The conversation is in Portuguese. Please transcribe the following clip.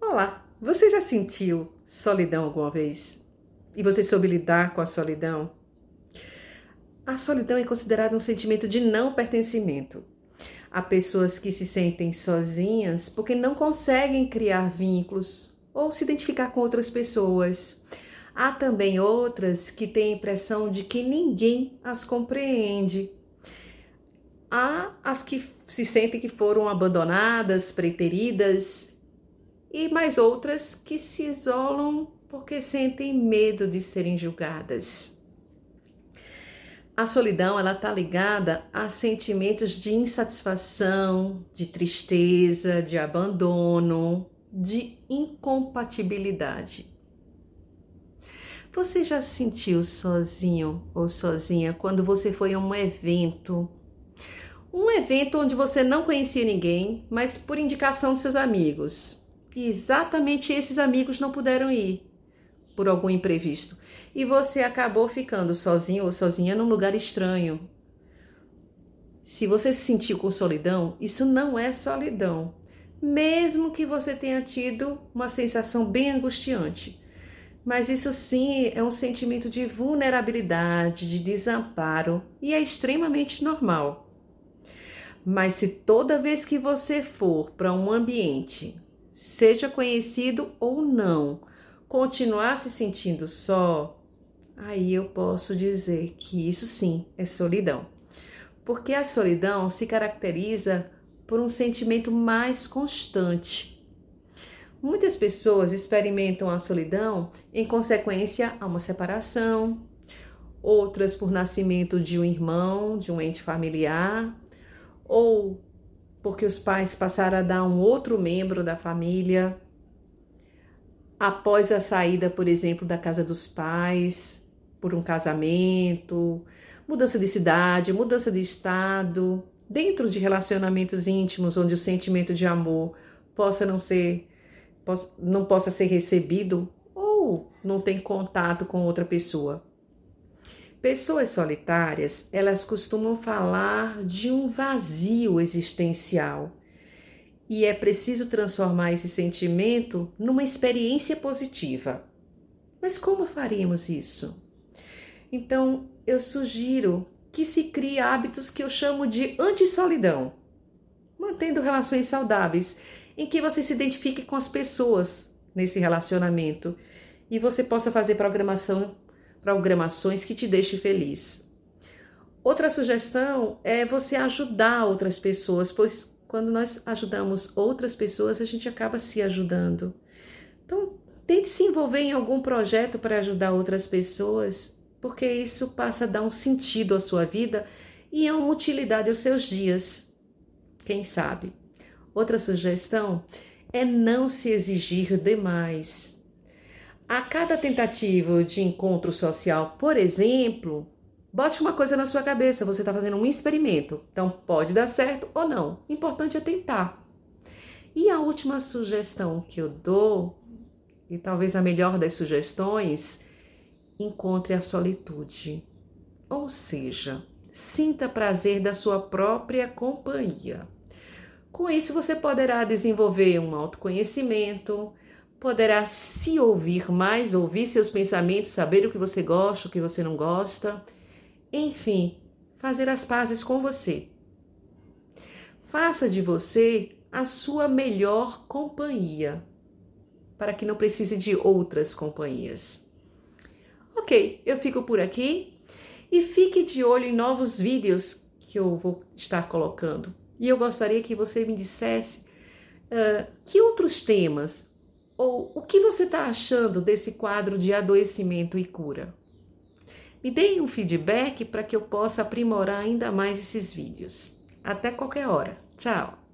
Olá, você já sentiu solidão alguma vez? E você soube lidar com a solidão? A solidão é considerada um sentimento de não pertencimento. Há pessoas que se sentem sozinhas porque não conseguem criar vínculos ou se identificar com outras pessoas. Há também outras que têm a impressão de que ninguém as compreende. Há as que se sentem que foram abandonadas, preteridas e mais outras que se isolam porque sentem medo de serem julgadas. A solidão ela está ligada a sentimentos de insatisfação, de tristeza, de abandono, de incompatibilidade. Você já se sentiu sozinho ou sozinha quando você foi a um evento? Um evento onde você não conhecia ninguém, mas por indicação de seus amigos e exatamente esses amigos não puderam ir por algum imprevisto e você acabou ficando sozinho ou sozinha num lugar estranho. Se você se sentiu com solidão, isso não é solidão, mesmo que você tenha tido uma sensação bem angustiante. Mas isso sim é um sentimento de vulnerabilidade, de desamparo e é extremamente normal. Mas se toda vez que você for para um ambiente seja conhecido ou não, continuar se sentindo só, aí eu posso dizer que isso sim é solidão. Porque a solidão se caracteriza por um sentimento mais constante. Muitas pessoas experimentam a solidão em consequência a uma separação, outras por nascimento de um irmão, de um ente familiar, ou porque os pais passaram a dar um outro membro da família após a saída, por exemplo, da casa dos pais, por um casamento, mudança de cidade, mudança de estado, dentro de relacionamentos íntimos onde o sentimento de amor possa não ser não possa ser recebido ou não tem contato com outra pessoa. Pessoas solitárias, elas costumam falar de um vazio existencial. E é preciso transformar esse sentimento numa experiência positiva. Mas como faríamos isso? Então, eu sugiro que se crie hábitos que eu chamo de antissolidão, mantendo relações saudáveis, em que você se identifique com as pessoas nesse relacionamento e você possa fazer programação programações que te deixem feliz. Outra sugestão é você ajudar outras pessoas, pois quando nós ajudamos outras pessoas, a gente acaba se ajudando. Então, tente se envolver em algum projeto para ajudar outras pessoas, porque isso passa a dar um sentido à sua vida e é uma utilidade aos seus dias. Quem sabe? Outra sugestão é não se exigir demais. A cada tentativa de encontro social, por exemplo, bote uma coisa na sua cabeça: você está fazendo um experimento. Então, pode dar certo ou não. O importante é tentar. E a última sugestão que eu dou, e talvez a melhor das sugestões, encontre a solitude. Ou seja, sinta prazer da sua própria companhia. Com isso, você poderá desenvolver um autoconhecimento, poderá se ouvir mais, ouvir seus pensamentos, saber o que você gosta, o que você não gosta, enfim, fazer as pazes com você. Faça de você a sua melhor companhia, para que não precise de outras companhias. Ok, eu fico por aqui e fique de olho em novos vídeos que eu vou estar colocando. E eu gostaria que você me dissesse uh, que outros temas ou o que você está achando desse quadro de adoecimento e cura? Me deem um feedback para que eu possa aprimorar ainda mais esses vídeos. Até qualquer hora. Tchau!